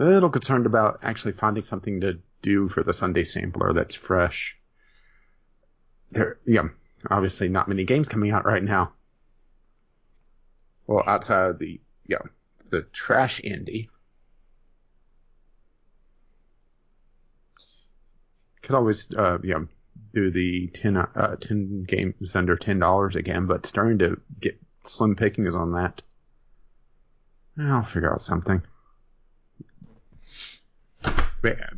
a little concerned about actually finding something to do for the Sunday sampler that's fresh. There, yeah, obviously not many games coming out right now. Well, outside of the, yeah, the trash indie. Could always, uh, yeah, do the 10, uh, 10 games under $10 again, but starting to get slim pickings on that. I'll figure out something.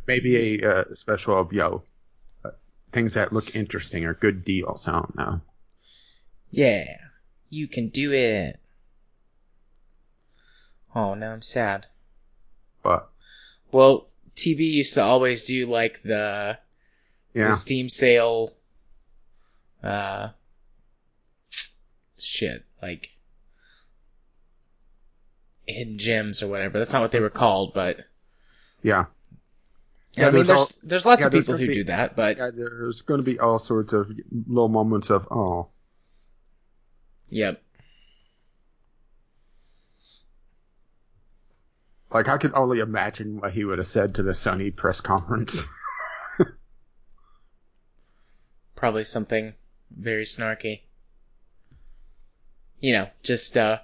Maybe a uh, special of, yo, uh, things that look interesting or good deals. I don't know. Yeah, you can do it. Oh, now I'm sad. But, Well, TV used to always do like the, yeah. the Steam sale, uh, shit, like hidden gems or whatever. That's not what they were called, but Yeah. I mean, there's there's all- there's lots yeah, of people who be- do that, but yeah. There's going to be all sorts of little moments of, oh, yep. like I could only imagine what he would have said to the Sony press conference. probably something very snarky. You know, just uh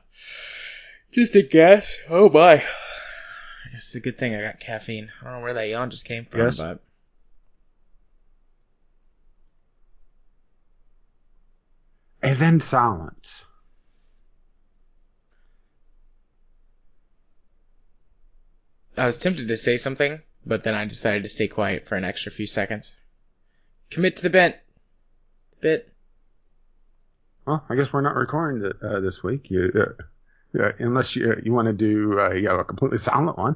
just a guess. Oh my. It's a good thing I got caffeine. I don't know where that yawn just came from, Yes. but and then silence. I was tempted to say something, but then I decided to stay quiet for an extra few seconds. Commit to the bent. Bit. Well, I guess we're not recording th- uh, this week. You, uh, uh, unless you you want to do uh, you know, a completely silent one.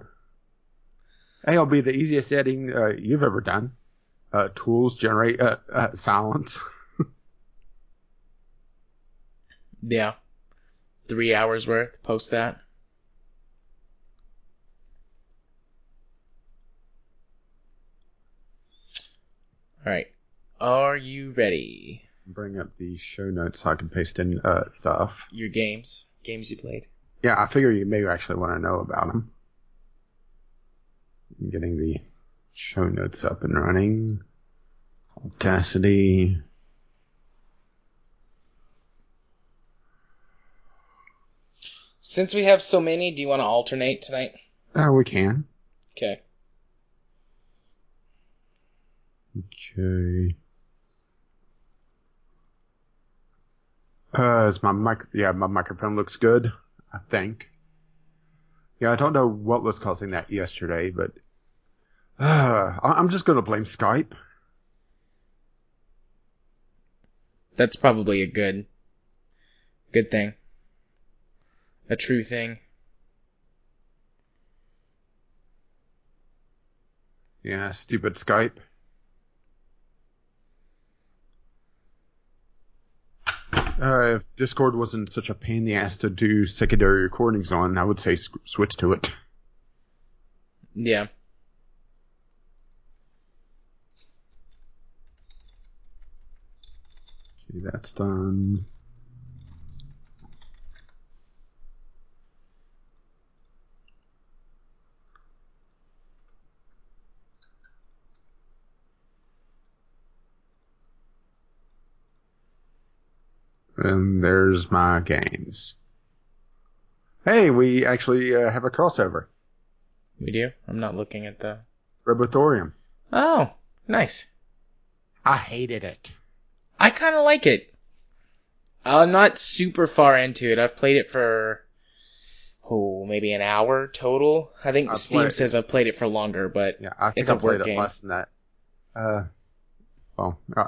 It'll be the easiest editing uh, you've ever done. Uh, tools generate uh, uh, silence. Yeah. Three hours worth. Post that. Alright. Are you ready? Bring up the show notes so I can paste in uh, stuff. Your games? Games you played? Yeah, I figure you may actually want to know about them. Getting the show notes up and running. Audacity. Since we have so many, do you want to alternate tonight? Oh, we can. Okay. Okay. Uh, is my mic? Yeah, my microphone looks good. I think. Yeah, I don't know what was causing that yesterday, but uh, I'm just gonna blame Skype. That's probably a good, good thing. A true thing. Yeah, stupid Skype. Uh, if Discord wasn't such a pain in the ass to do secondary recordings on, I would say switch to it. Yeah. Okay, that's done. And there's my games. Hey, we actually uh, have a crossover. We do? I'm not looking at the. Robothorium. Oh, nice. I hated it. I kind of like it. I'm not super far into it. I've played it for oh maybe an hour total. I think I've Steam played- says I've played it for longer, but Yeah, I think It's I a played work it game. less than that. Uh, well, uh,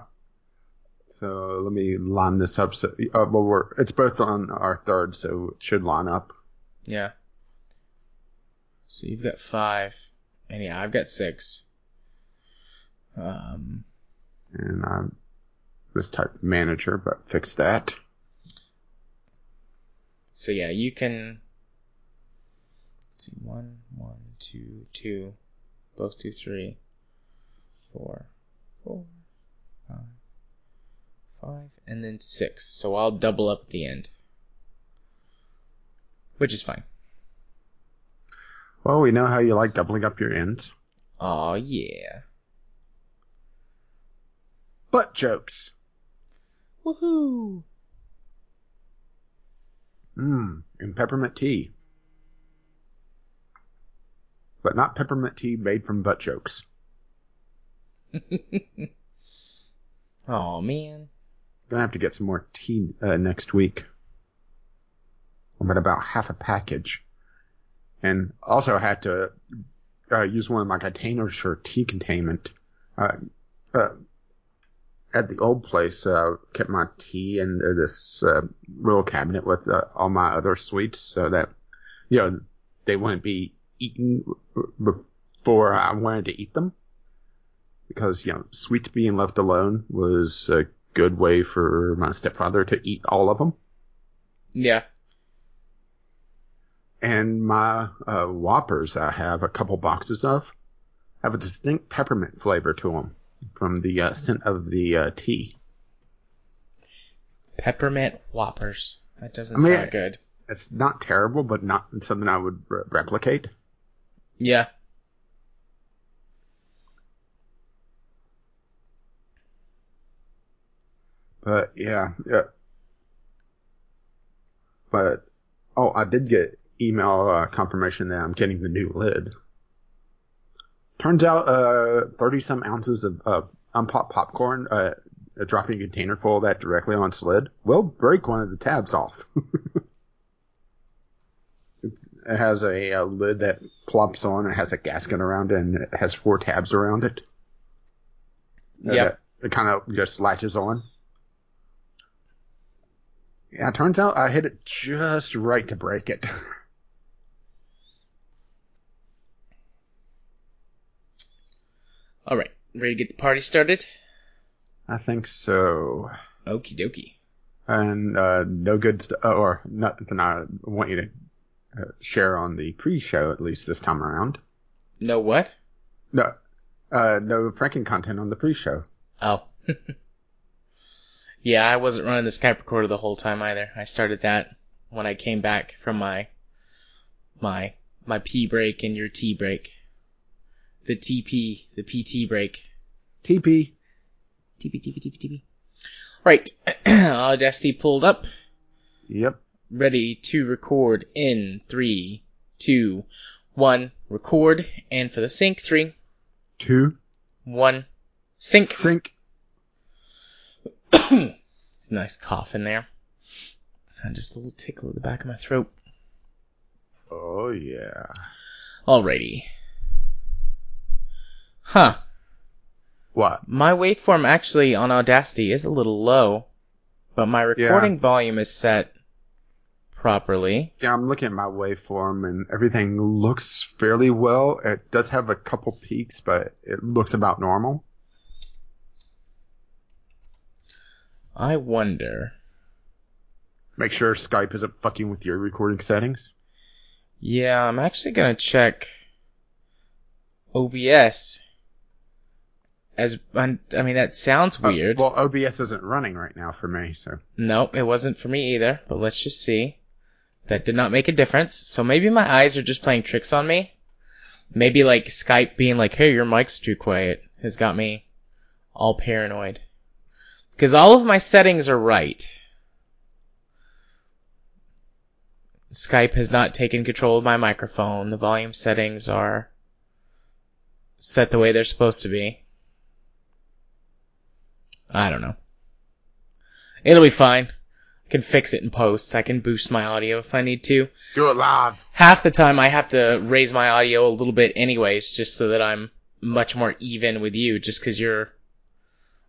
so let me line this up. So, uh, well, we're it's both on our third, so it should line up. yeah. So you've got five, and yeah, I've got six. Um, And I'm this type of manager, but fix that. so yeah, you can. Let's see, one, one, two, two, both do three, four, four, five, five, and then six. So I'll double up at the end, which is fine. Well, we know how you like doubling up your ends. Oh yeah. Butt jokes. Woohoo! Mmm, and peppermint tea. But not peppermint tea made from butt jokes. oh man. Gonna have to get some more tea uh, next week. I'm at about half a package. And also had to uh, use one of my containers for tea containment. Uh, uh, at the old place, uh, kept my tea in this uh, little cabinet with uh, all my other sweets so that, you know, they wouldn't be eaten before I wanted to eat them. Because, you know, sweets being left alone was a good way for my stepfather to eat all of them. Yeah. And my uh, Whoppers I have a couple boxes of have a distinct peppermint flavor to them from the uh, scent of the uh, tea. Peppermint Whoppers. That doesn't I mean, sound good. It's not terrible, but not something I would re- replicate. Yeah. But yeah, yeah. But oh, I did get email uh, confirmation that I'm getting the new lid. Turns out, uh, 30 some ounces of, uh, unpopped popcorn, uh, dropping a container full of that directly on slid will break one of the tabs off. it has a, a, lid that plops on, it has a gasket around it, and it has four tabs around it. Yeah. It kind of just latches on. Yeah, it turns out I hit it just right to break it. All right, ready to get the party started? I think so. Okie dokie. And uh, no good, st- or nothing I want you to uh, share on the pre-show at least this time around. No what? No, uh, no Franken content on the pre-show. Oh. yeah, I wasn't running the Skype recorder the whole time either. I started that when I came back from my my my pee break and your tea break. The TP, the PT break. TP. TP, TP, TP, TP. Right. Audacity pulled up. Yep. Ready to record in three, two, one. Record. And for the sync, three, Two. one. Sync. Sync. it's a nice cough in there. And just a little tickle at the back of my throat. Oh yeah. Alrighty. Huh. What? My waveform actually on Audacity is a little low, but my recording volume is set properly. Yeah, I'm looking at my waveform and everything looks fairly well. It does have a couple peaks, but it looks about normal. I wonder. Make sure Skype isn't fucking with your recording settings. Yeah, I'm actually gonna check OBS. As I mean, that sounds Uh, weird. well, OBS isn't running right now for me, so No, it wasn't for me either, but let's just see. That did not make a difference. So maybe my eyes are just playing tricks on me. Maybe like Skype being like, hey, your mic's too quiet has got me all paranoid. Cause all of my settings are right. Skype has not taken control of my microphone. The volume settings are set the way they're supposed to be. I don't know. It'll be fine. I can fix it in post. I can boost my audio if I need to. do it live. Half the time I have to raise my audio a little bit anyways, just so that I'm much more even with you, just cause you're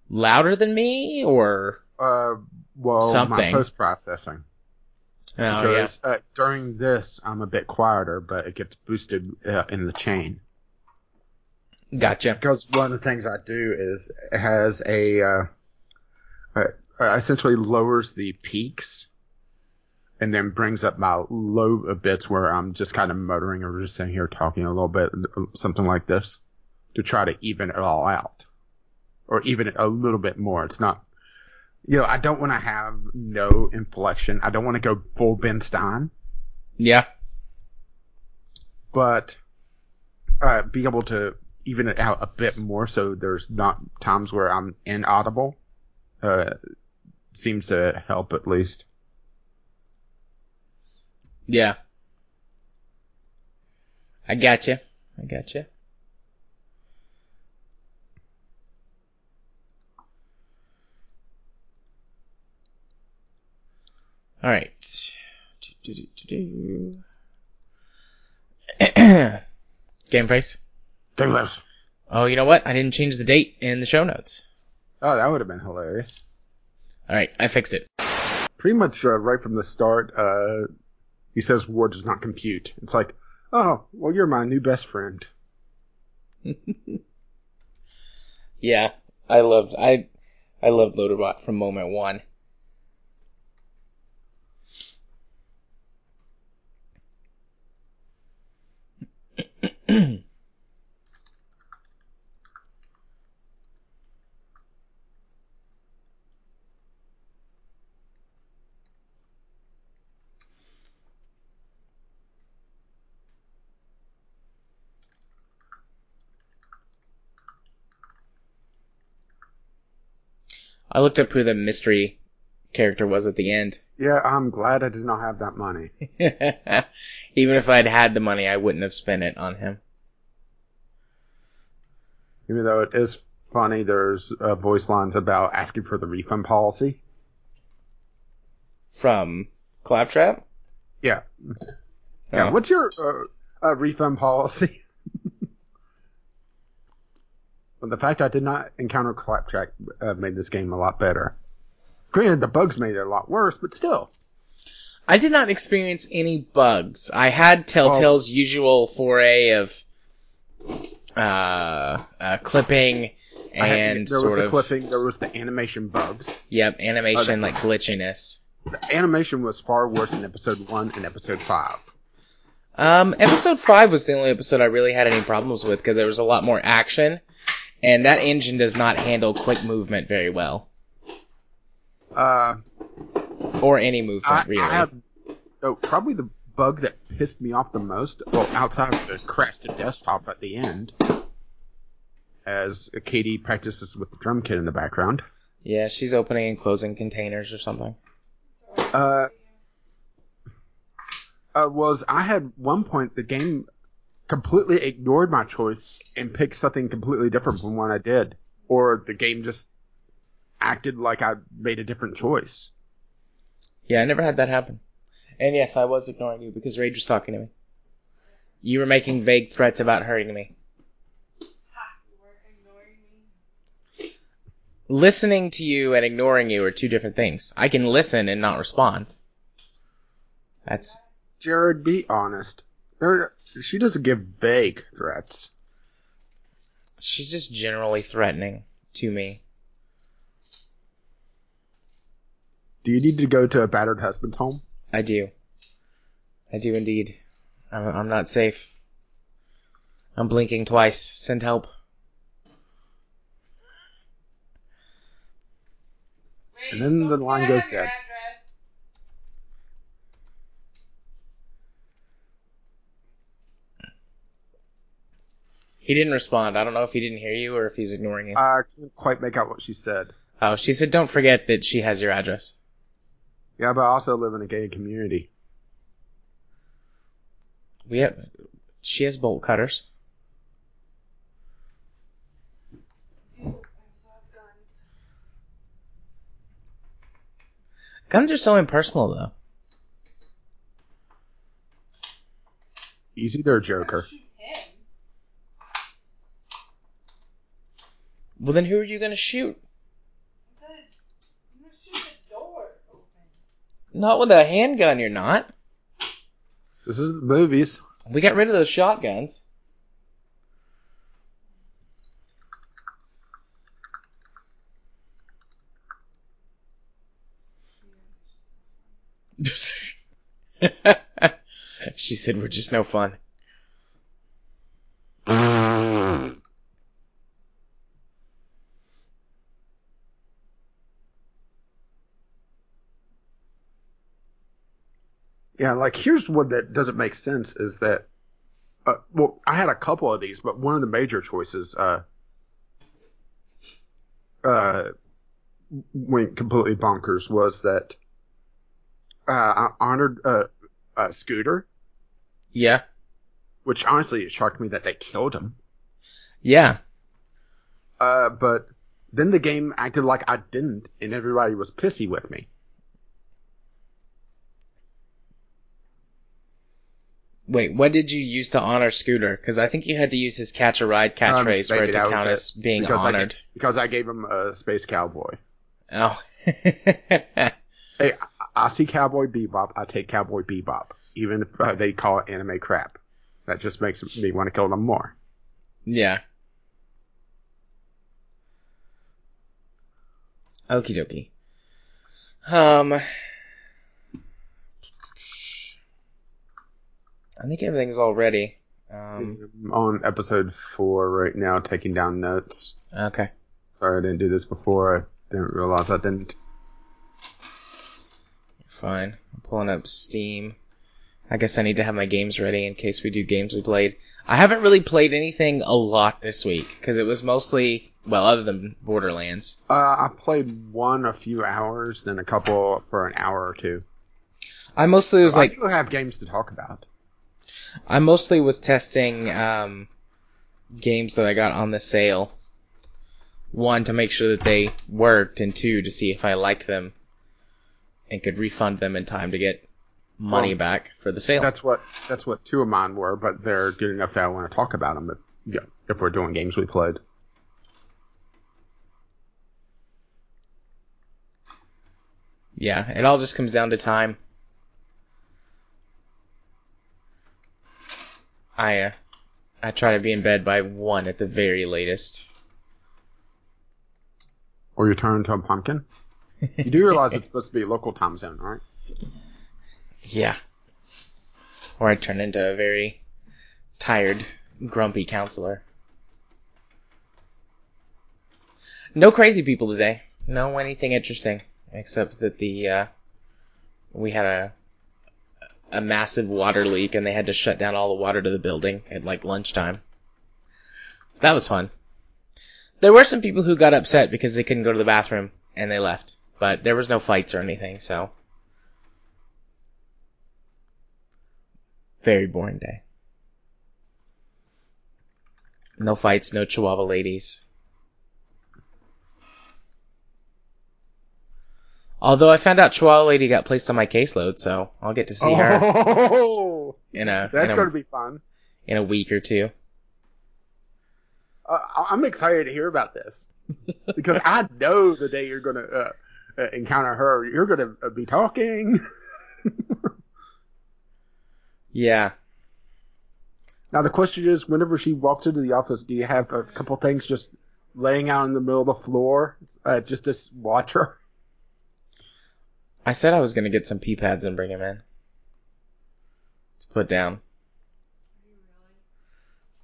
louder than me, or? Uh, well, my Something. post processing. Oh yeah. because uh, during this, I'm a bit quieter, but it gets boosted uh, in the chain. Gotcha. Because one of the things I do is it has a uh, essentially lowers the peaks and then brings up my low bits where I'm just kind of motoring or just sitting here talking a little bit, something like this, to try to even it all out or even it a little bit more. It's not, you know, I don't want to have no inflection. I don't want to go full Ben Stein, Yeah. but uh, be able to even it out a bit more so there's not times where I'm inaudible. Uh, seems to help at least. Yeah. I got gotcha. I got gotcha. All right. Game face. Douglas. Oh, you know what? I didn't change the date in the show notes. Oh, that would have been hilarious. All right, I fixed it. Pretty much uh, right from the start, uh, he says war does not compute. It's like, oh, well, you're my new best friend. Yeah, I loved I I loved Loaderbot from moment one. I looked up who the mystery character was at the end. Yeah, I'm glad I did not have that money. Even if I'd had the money, I wouldn't have spent it on him. Even though it is funny, there's uh, voice lines about asking for the refund policy. From Claptrap? Yeah. Yeah. Oh. What's your uh, uh, refund policy? but the fact I did not encounter Claptrap uh, made this game a lot better. Granted, the bugs made it a lot worse, but still. I did not experience any bugs. I had Telltale's usual foray of uh, uh, clipping I had- and there sort was the of clipping, there was the animation bugs. yep animation Okay. like glitchiness. The animation was far worse in episode one and episode five. Um, episode five was the only episode I really had any problems with because there was a lot more action, and that engine does not handle quick movement very well, Uh, or any movement I, really. I have oh, probably the bug that pissed me off the most. Well, outside of the crash to desktop at the end, as Katie practices with the drum kit in the background. Yeah, she's opening and closing containers or something. Uh, uh, was I had one point the game completely ignored my choice and picked something completely different from what I did, or the game just acted like I made a different choice. Yeah, I never had that happen. And yes, I was ignoring you because Rage was talking to me. You were making vague threats about hurting me. Listening to you and ignoring you are two different things. I can listen and not respond. That's Jared, be honest. She doesn't give vague threats. she's just generally threatening to me. Do you need to go to a battered husband's home? I do. I do indeed. I'm, I'm not safe. I'm blinking twice. Send help. And then the line goes dead. He didn't respond. I don't know if he didn't hear you or if he's ignoring you. I can't quite make out what she said. oh, she said, "Don't forget that she has your address." Yeah, but I also live in a gay community. We have. She has bolt cutters. Guns are so impersonal, though. Easy there, Joker. Well, then who are you gonna shoot? Not with a handgun, you're not. This is the movies. We got rid of those shotguns. she said we're just no fun. Yeah, like here's what that doesn't make sense is that uh, well, I had a couple of these, but one of the major choices, uh, uh, went completely bonkers was that, uh, I honored, uh, uh, Scooter, Yeah. which honestly it shocked me that they killed him. Yeah. Uh, but then the game acted like I didn't, and everybody was pissy with me. Wait, what did you use to honor Scooter? Because I think you had to use his catch a ride catchphrase for maybe it to Um, count as being Because I honored. Because I gave him a space cowboy. Oh. Hey, I, I see Cowboy Bebop, I take Cowboy Bebop, even if uh, they call it anime crap. That just makes me want to kill them more. yeah. Okie dokie. Um. I think everything's all ready. Um, I'm on episode four right now, taking down notes. okay. Sorry I didn't do this before. I didn't realize I didn't. Fine. I'm pulling up Steam. I guess I need to have my games ready in case we do games we played. I haven't really played anything a lot this week because it was mostly, well, other than Borderlands. Uh, I played one a few hours, then a couple for an hour or two. I mostly was I like, do have games to talk about. I mostly was testing um, games that I got on the sale. One to make sure that they worked, and two to see if I liked them and could refund them in time to get money Well, back for the sale. That's what that's what two of mine were, but they're good enough that I want to talk about them. Yeah, if we're doing games we played. Yeah, it all just comes down to time. I uh, I try to be in bed by one at the very latest. Or you turn into a pumpkin. You do realize it's supposed to be local time zone, right? Yeah. Or I turn into a very tired, grumpy counselor. No crazy people today. No anything interesting. Except that the, uh, we had a, a massive water leak and they had to shut down all the water to the building at like lunchtime. So that was fun. There were some people who got upset because they couldn't go to the bathroom and they left. But there was no fights or anything, so. Very boring day. No fights, no Chihuahua ladies. Although I found out Chihuahua lady got placed on my caseload, so I'll get to see her Oh, in a that's in a, going to be fun. in a week or two. Uh, I- I'm excited to hear about this because I know the day you're going to uh, uh, encounter her, you're going to uh, be talking. Yeah. Now the question is, whenever she walks into the office, do you have a couple things just laying out in the middle of the floor, uh, just to watch her? I said I was gonna get some pee pads and bring them in. To put down.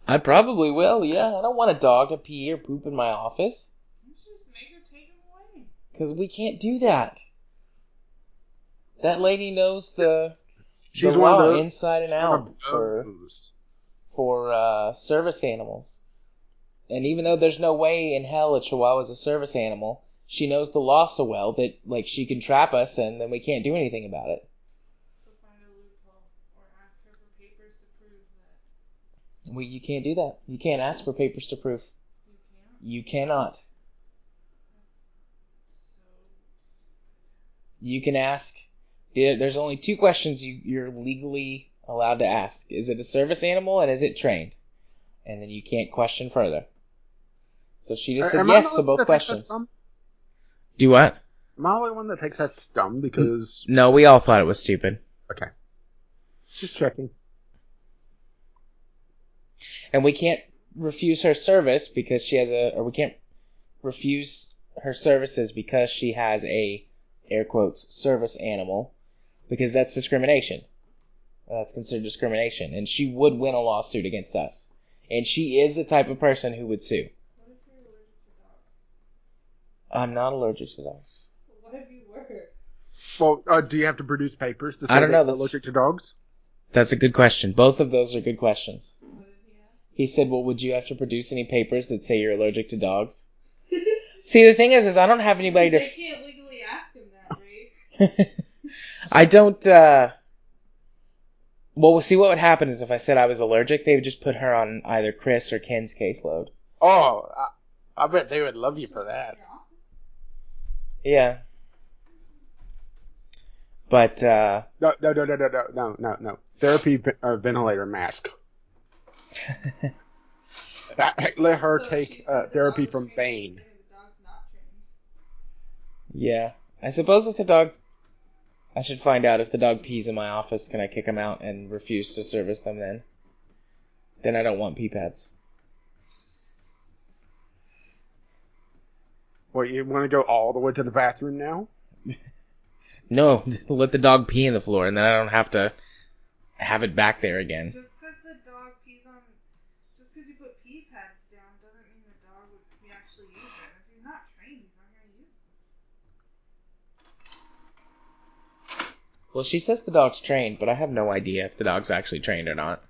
I probably will, yeah. I don't want a dog to pee or poop in my office. Just make her take him away. Because we can't do that. That lady knows the, She's the one of law those. inside and out for, for uh, service animals. And even though there's no way in hell a chihuahua is a service animal, she knows the law so well that like she can trap us and then we can't do anything about it. So find a loophole or ask her for papers to prove that We, you can't do that. You can't ask for papers to prove. you can't. You cannot. So You can ask. There's only two questions you, you're legally allowed to ask. Is it a service animal and is it trained? And then you can't question further. So she just said Am yes to both that thinks that's questions. dumb? Do what? Am I the only one that thinks that's dumb? Because No, we all thought it was stupid. okay, just checking. And we can't refuse her service because she has a, or we can't refuse her services because she has a, air quotes, service animal, because that's discrimination. That's considered discrimination, and she would win a lawsuit against us. And she is the type of person who would sue. what if you're allergic to dogs? I'm not allergic to dogs. What if you were? Well, uh, do you have to produce papers to say I don't that know, you're that's- allergic to dogs? That's a good question. Both of those are good questions. He said, "Well, would you have to produce any papers that say you're allergic to dogs?" See, the thing is, is I don't have anybody to. They can't legally ask him that, right? I don't. uh Well, we'll see what would happen is if I said I was allergic, they would just put her on either Chris or Ken's caseload. Oh, I, I bet they would love you for that. Yeah. But uh No, no, no, no, no, no, no, no, no. Therapy ve- uh, ventilator mask. That, let her So take uh, therapy dog from Bane. saying The dog's not trained. yeah, I suppose if the dog, I should find out if the dog pees in my office, can I kick him out and refuse to service them? Then, then I don't want pee pads. Well, you want to go all the way to the bathroom now? No, let the dog pee in the floor, and then I don't have to have it back there again. Just because the dog pees on, just because you put pee pads down doesn't mean the dog would be actually use them. If he's not trained, he's not going to use them. Well, she says the dog's trained, but I have no idea if the dog's actually trained or not.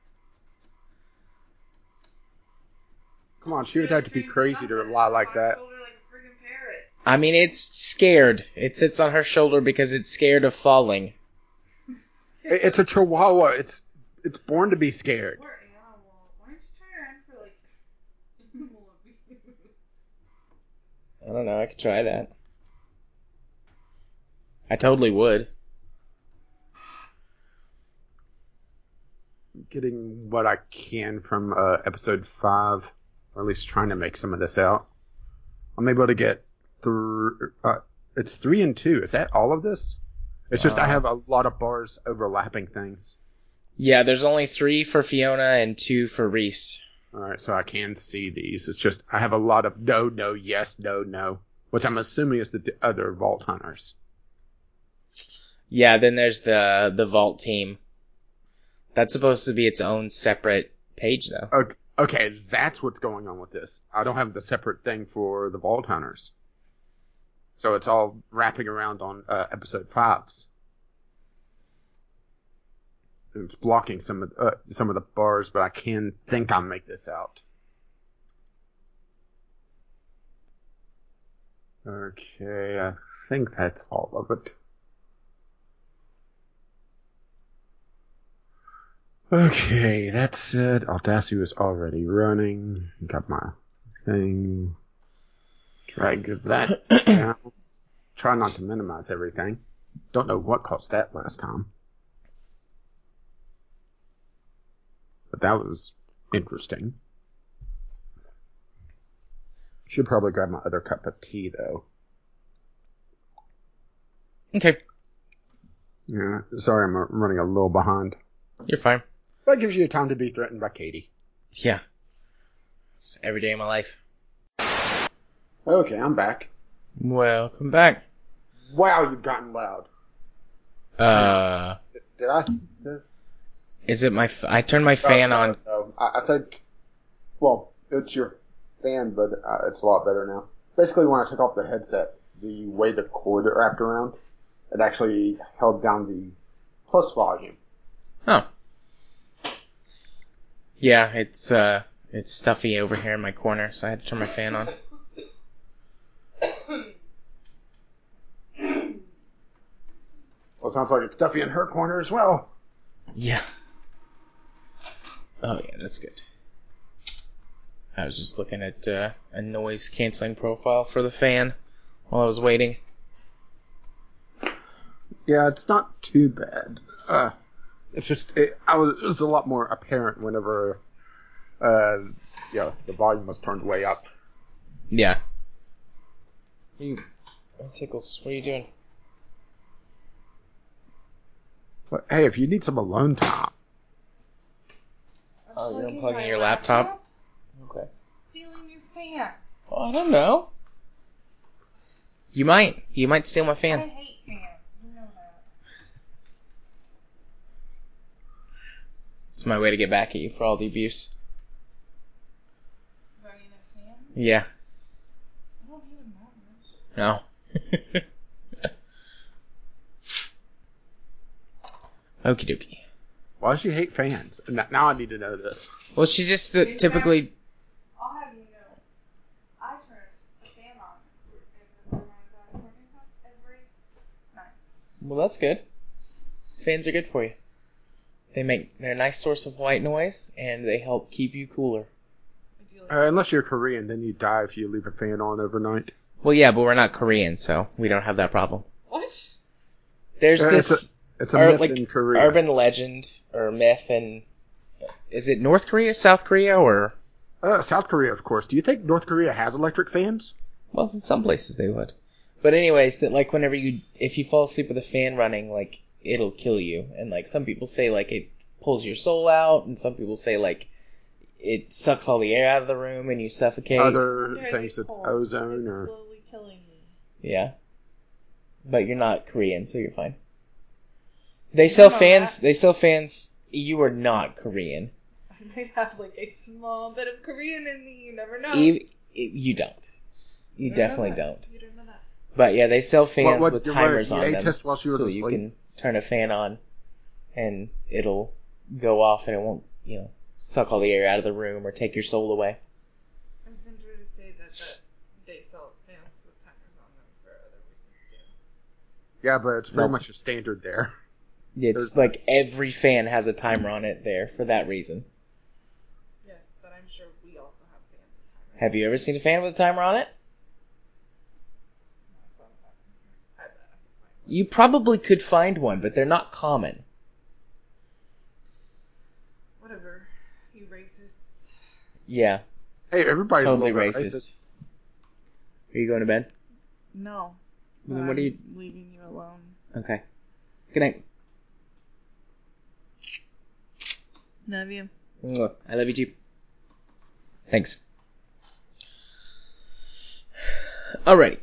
Come on, she would have to be crazy to lie like that. Shoulder like a friggin' parrot. I mean, it's scared. It sits on her shoulder because it's scared of falling. It's a chihuahua. It's it's born to be scared. Poor animal. Why don't you try her in for like animal abuse? I don't know. I could try that. I totally would. Getting what I can from uh, episode five, or at least trying to make some of this out. I'm able to get through. Uh, it's three and two. Is that all of this? It's just I Uh, have a lot of bars overlapping things. Yeah, there's only three for Fiona and two for Rhys. All right, so I can see these. It's just I have a lot of no, no, yes, no, no, which I'm assuming is the other Vault Hunters. Yeah, then there's the the Vault team. That's supposed to be its own separate page, though. Okay, okay, that's what's going on with this. I don't have the separate thing for the Vault Hunters, so it's all wrapping around on uh, episode fives. It's blocking some of uh, some of the bars, but I can think I'll make this out. Okay, I think that's all of it. Okay, that's it. Audacity was already running. Got my thing. Drag that down. Try not to minimize everything. Don't know what caused that last time. But that was interesting. Should probably grab my other cup of tea though. Okay, Yeah, sorry I'm running a little behind. you're fine. That gives you time to be threatened by Katie. Yeah, it's every day of my life. Okay, I'm back. Welcome back. Wow, you've gotten loud. Uh, Did I? This. is it my? F- I turned my fan Oh, on. no, no. I, I think. Well, it's your fan, but uh, it's a lot better now. Basically, when I took off the headset, the way the cord wrapped around, it actually held down the plus volume. Oh. Yeah, it's uh, it's stuffy over here in my corner, so I had to turn my fan on. Well, it sounds like it's stuffy in her corner as well. Yeah. Oh yeah, that's good. I was just looking at uh, a noise canceling profile for the fan while I was waiting. Yeah, it's not too bad. Uh, it's just it, I was it was a lot more apparent whenever, uh, you know, the volume was turned way up. Yeah. You, tickles. What are you doing? But hey, if you need some alone time, Oh, you're Unplugging unplugging your laptop? Okay. Stealing your fan. Well, I don't know. You might. You might steal my fan. I hate fans. You know that. It's my way to get back at you for all the abuse. Do I need a fan? Yeah. I don't need them that much. No. Okie dokie. Why does she hate fans? Now I need to know this. Well, she just uh, typically. I'll have you know, I turn a fan on in the Vermont's auditorium house every night. Well, that's good. Fans are good for you. They make they're a nice source of white noise, and they help keep you cooler. Uh, unless you're Korean, then you die if you leave a fan on overnight. Well, yeah, but we're not Korean, so we don't have that problem. what? There's Uh, this it's a, it's or, myth like, in Korea. urban legend or myth, and is it North Korea, South Korea, or Uh, South Korea, of course. Do you think North Korea has electric fans? well, in some places they would. But anyways, that like whenever you if you fall asleep with a fan running, like it'll kill you, and like some people say like it pulls your soul out, and some people say like it sucks all the air out of the room and you suffocate. Other things it's ozone It's or slowly killing me. Yeah. But you're not Korean, so you're fine. They sell know fans. that. They sell fans. You are not Korean. I might have like a small bit of Korean in me. You never know. Eve, you don't. You You don't know definitely that. don't. You don't know that. But yeah, they sell fans What- what- with you timers were- on you them, test while she was so you asleep? can turn a fan on, and it'll go off, and it won't, you know, suck all the air out of the room or take your soul away. I've been trying to say that, that they sell fans with timers on them for other reasons too. yeah, but it's very Nope. much a standard there. It's There's- like every fan has a timer on it there for that reason. Yes, but I'm sure we also have fans with timers. Have you ever seen a fan with a timer on it? My phone's not in here. I bet I can find one. You probably could find one, but they're not common. Whatever. You racists. Yeah, Hey, everybody's a totally little bit racist. Are you going to bed? No. Well, then what are you? I'm leaving you alone. Okay. Good night. Love you. I love you too. Thanks. Alrighty.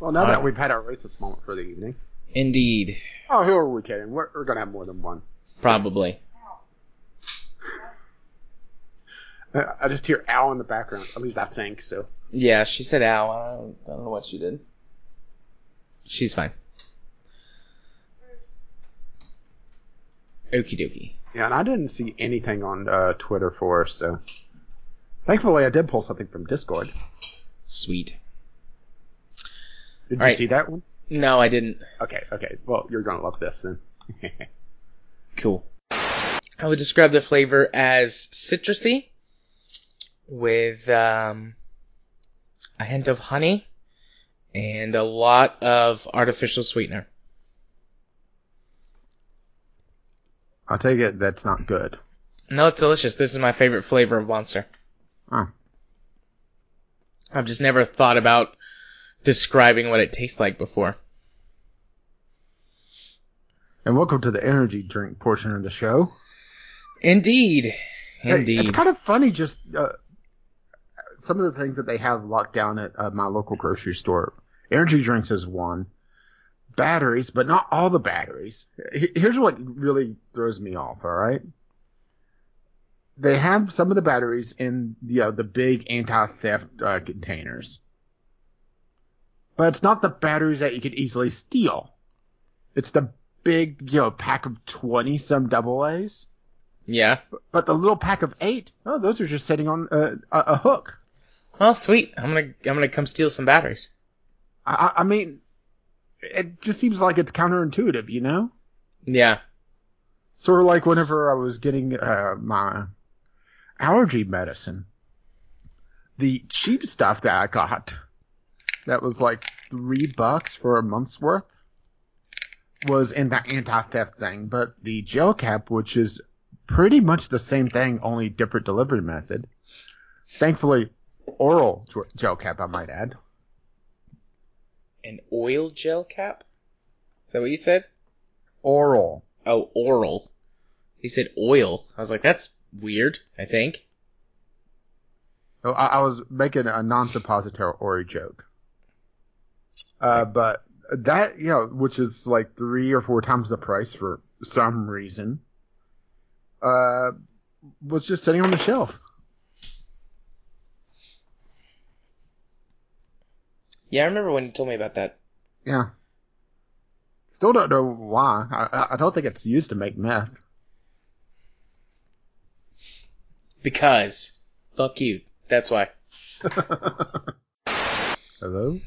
Well, now that we've had our racist moment for the evening. Indeed. Oh, who are we kidding? We're, we're gonna have more than one. Probably. I just hear Al in the background. At least I think so. Yeah, she said ow. I don't, I don't know what she did. She's fine. Okie dokie. Yeah, and I didn't see anything on uh, Twitter for us, so thankfully I did pull something from Discord. Sweet. Did you All right. see that one? No, I didn't. Okay, okay. Well, you're gonna love this then. Cool. I would describe the flavor as citrusy with um, a hint of honey and a lot of artificial sweetener. I'll take it that's not good. No, it's delicious. This is my favorite flavor of Monster. Oh. I've just never thought about describing what it tastes like before. And welcome to the energy drink portion of the show. Indeed. Hey, Indeed. it's kind of funny just uh, some of the things that they have locked down at uh, my local grocery store. Energy drinks is one. Batteries, but not all the batteries. Here's what really throws me off, all right? They have some of the batteries in you know, the big anti-theft uh, containers. But it's not the batteries that you could easily steal. It's the big, you know, pack of 20 some double A's. yeah. But the little pack of eight, oh, those are just sitting on uh, a, a hook. Oh, sweet. I'm gonna I'm gonna come steal some batteries. I- I mean, it just seems like it's counterintuitive, you know? Yeah. Sort of like whenever I was getting uh, my allergy medicine, the cheap stuff that I got, that was like three bucks for a month's worth, was in the anti-theft thing. But the gel cap, which is pretty much the same thing, only different delivery method. Thankfully, oral ge- gel cap, I might add. An oil gel cap? Is that what you said? Oral. Oh, oral. He said oil. I was like, that's weird, I think. Oh, I, I was making a non-suppository joke. Uh, but that, you know, which is like three or four times the price for some reason, uh, was just sitting on the shelf. Yeah, I remember when you told me about that. Yeah. Still don't know why. I, I- don't think it's used to make meth. Because. Fuck you. That's why. Hello?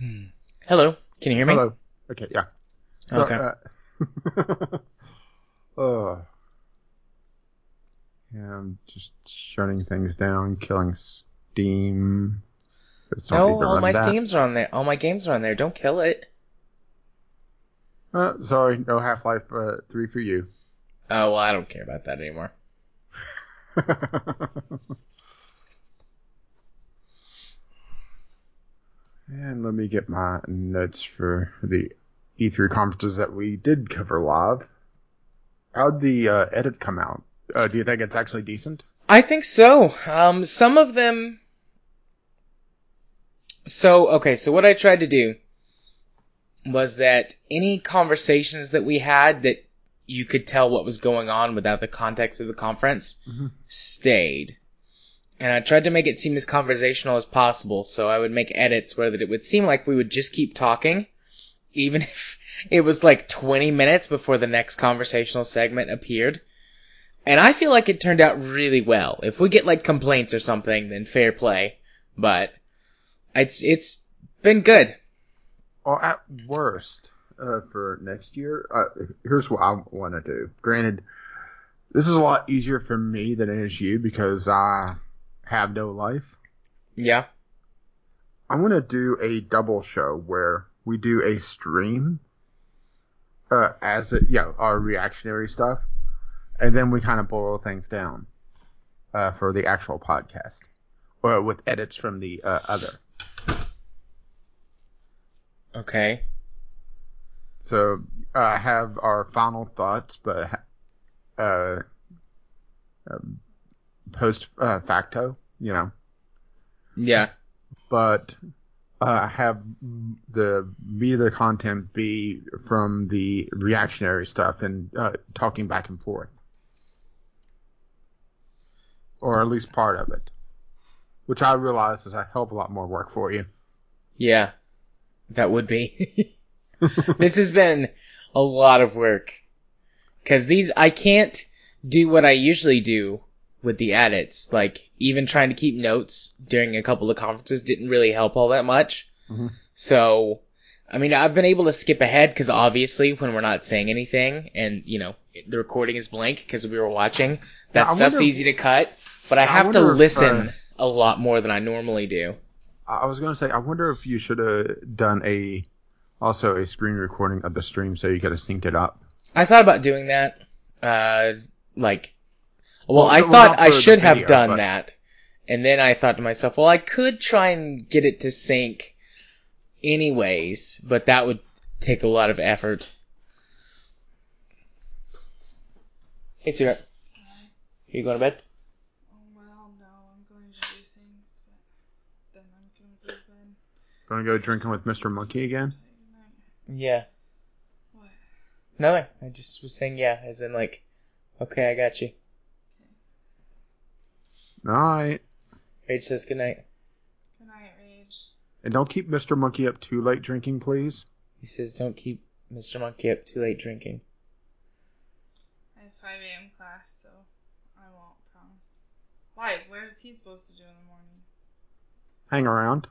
Hello. Can you hear me? Hello. Okay, yeah. So, Okay. Uh, uh, yeah, I'm just shutting things down, killing Steam. No, all my that. Steams are on there. All my games are on there. Don't kill it. Uh, sorry, no Half Life uh, 3 for you. Oh, well, I don't care about that anymore. and let me get my notes for the E3 conferences that we did cover live. How'd the uh, edit come out? Uh, do you think it's actually decent? I think so. Um, some of them. So, okay, so what I tried to do was that any conversations that we had that you could tell what was going on without the context of the conference Mhm. stayed. And I tried to make it seem as conversational as possible, so I would make edits where that it would seem like we would just keep talking, even if it was like 20 minutes before the next conversational segment appeared. And I feel like it turned out really well. If we get like complaints or something, then fair play. But it's it's been good. Or at worst, uh, for next year, uh, here's what I want to do. Granted, this is a lot easier for me than it is you because I have no life. Yeah. I want to do a double show where we do a stream, uh, as it, yeah, our reactionary stuff, and then we kind of boil things down, uh, for the actual podcast, or with edits from the uh, other. Okay. So uh, have our final thoughts, but uh, um, post uh, facto, you know, Yeah. but uh, have the be the content be from the reactionary stuff and uh, talking back and forth, or at least part of it, which I realize is a hell of a lot more work for you. Yeah. That would be. this has been a lot of work. Cause these, I can't do what I usually do with the edits. Like, even trying to keep notes during a couple of conferences didn't really help all that much. Mhm. So, I mean, I've been able to skip ahead because obviously when we're not saying anything and, you know, the recording is blank because we were watching, that I stuff's wonder- easy to cut. But I I have to wonder if, listen uh, a lot more than I normally do. I was going to say, I wonder if you should have done a also a screen recording of the stream so you could have synced it up. I thought about doing that. Uh, like, well, Well, I thought I should have done but- that. And then I thought to myself, well, I could try and get it to sync anyways, but that would take a lot of effort. Hey, sweetheart. Are you going to bed? Oh, well, no, I'm going to do things, but then I'm going to go to bed. Going to go drinking with Mr. Monkey again? Yeah. What? Nothing. I just was saying yeah, as in like, okay, I got you. All right. Rage says good night. Good night, Rage. And don't keep Mr. Monkey up too late drinking, please. He says don't keep Mr. Monkey up too late drinking. I have 5 a.m. class, so I won't promise. Why? Where's he supposed to do in the morning? Hang around.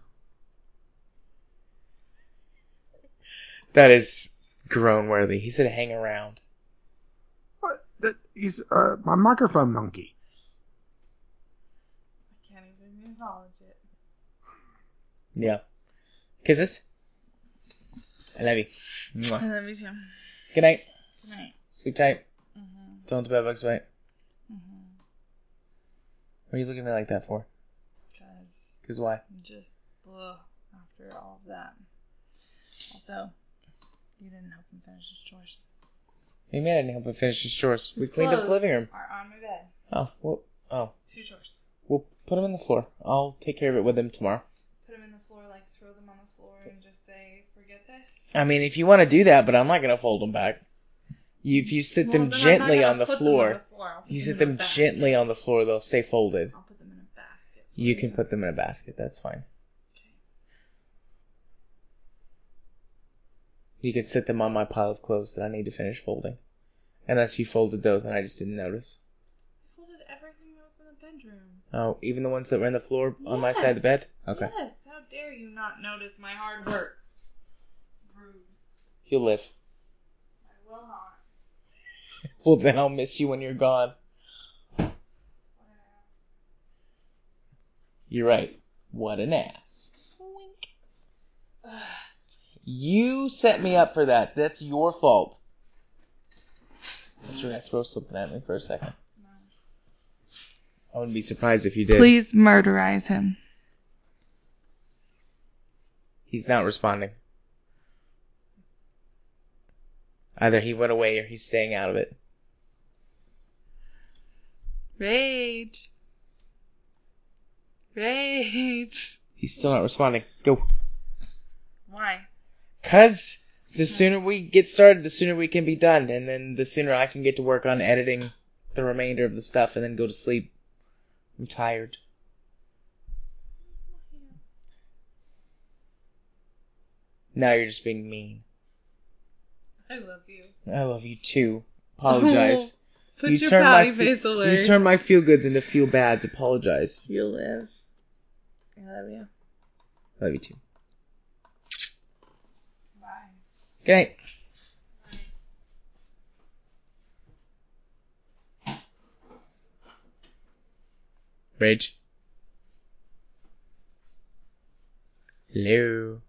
That is groan worthy. He said hang around. What? That, he's uh, my microphone monkey. I can't even acknowledge it. Yeah. Kisses. I love you. I Mwah. love you too. Good night. Good night. Sleep tight. Mm-hmm. Don't the bed bugs bite. Mm-hmm. What are you looking at me like that for? Because Cause why? I'm just ugh, after all of that. Also, you didn't help him finish his chores. What do you mean I didn't help him finish his chores? We His cleaned up the clothes living room. Are on my bed. Oh, well, oh, Two chores. we'll put him on the floor. I'll take care of it with him tomorrow. Put them in the floor, like throw them on the floor, and just say, "Forget this." I mean, if you want to do that, but I'm not gonna fold them back. You, if you sit Well, them then I'm not gently gonna on the put them floor, on the floor. I'll put you sit in them basket. gently on the floor, they'll stay folded. I'll put them in a basket. You can put them in a basket. That's fine. You could sit them on my pile of clothes that I need to finish folding. Unless you folded those and I just didn't notice. I folded everything that was in the bedroom. Oh, even the ones that were on the floor on my side of the bed? Okay. Yes. How dare you not notice my hard work? Rude. You'll live. I will not. Well, then I'll miss you when you're gone. What an ass. You're right. What an ass. You set me up for that. That's your fault. You're gonna throw something at me for a second. I wouldn't be surprised if you did. Please murderize him. He's not responding. Either he went away or he's staying out of it. Rage. Rage. He's still not responding. Go. Why? Cause the hmm. sooner we get started, the sooner we can be done, and then the sooner I can get to work on editing the remainder of the stuff and then go to sleep. I'm tired. Now you're just being mean. I love you. I love you too. Apologize. Put You your turn my pouty fe- face away. you turn my feel goods into feel bads. Apologize. You'll live. I love you. I Love you too. Night. Rage. Hello.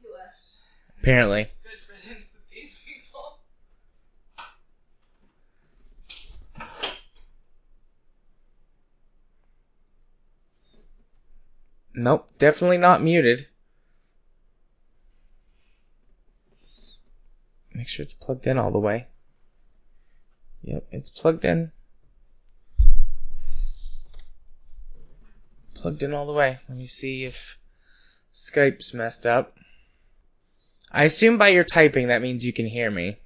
He left. Apparently. Nope, definitely not muted. Make sure it's plugged in all the way. Yep, it's plugged in. Plugged in all the way. Let me see if Skype's messed up. I assume by your typing that means you can hear me.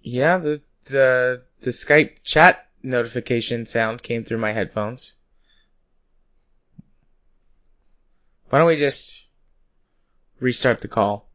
Yeah, the the the Skype chat notification sound came through my headphones. Why don't we just restart the call?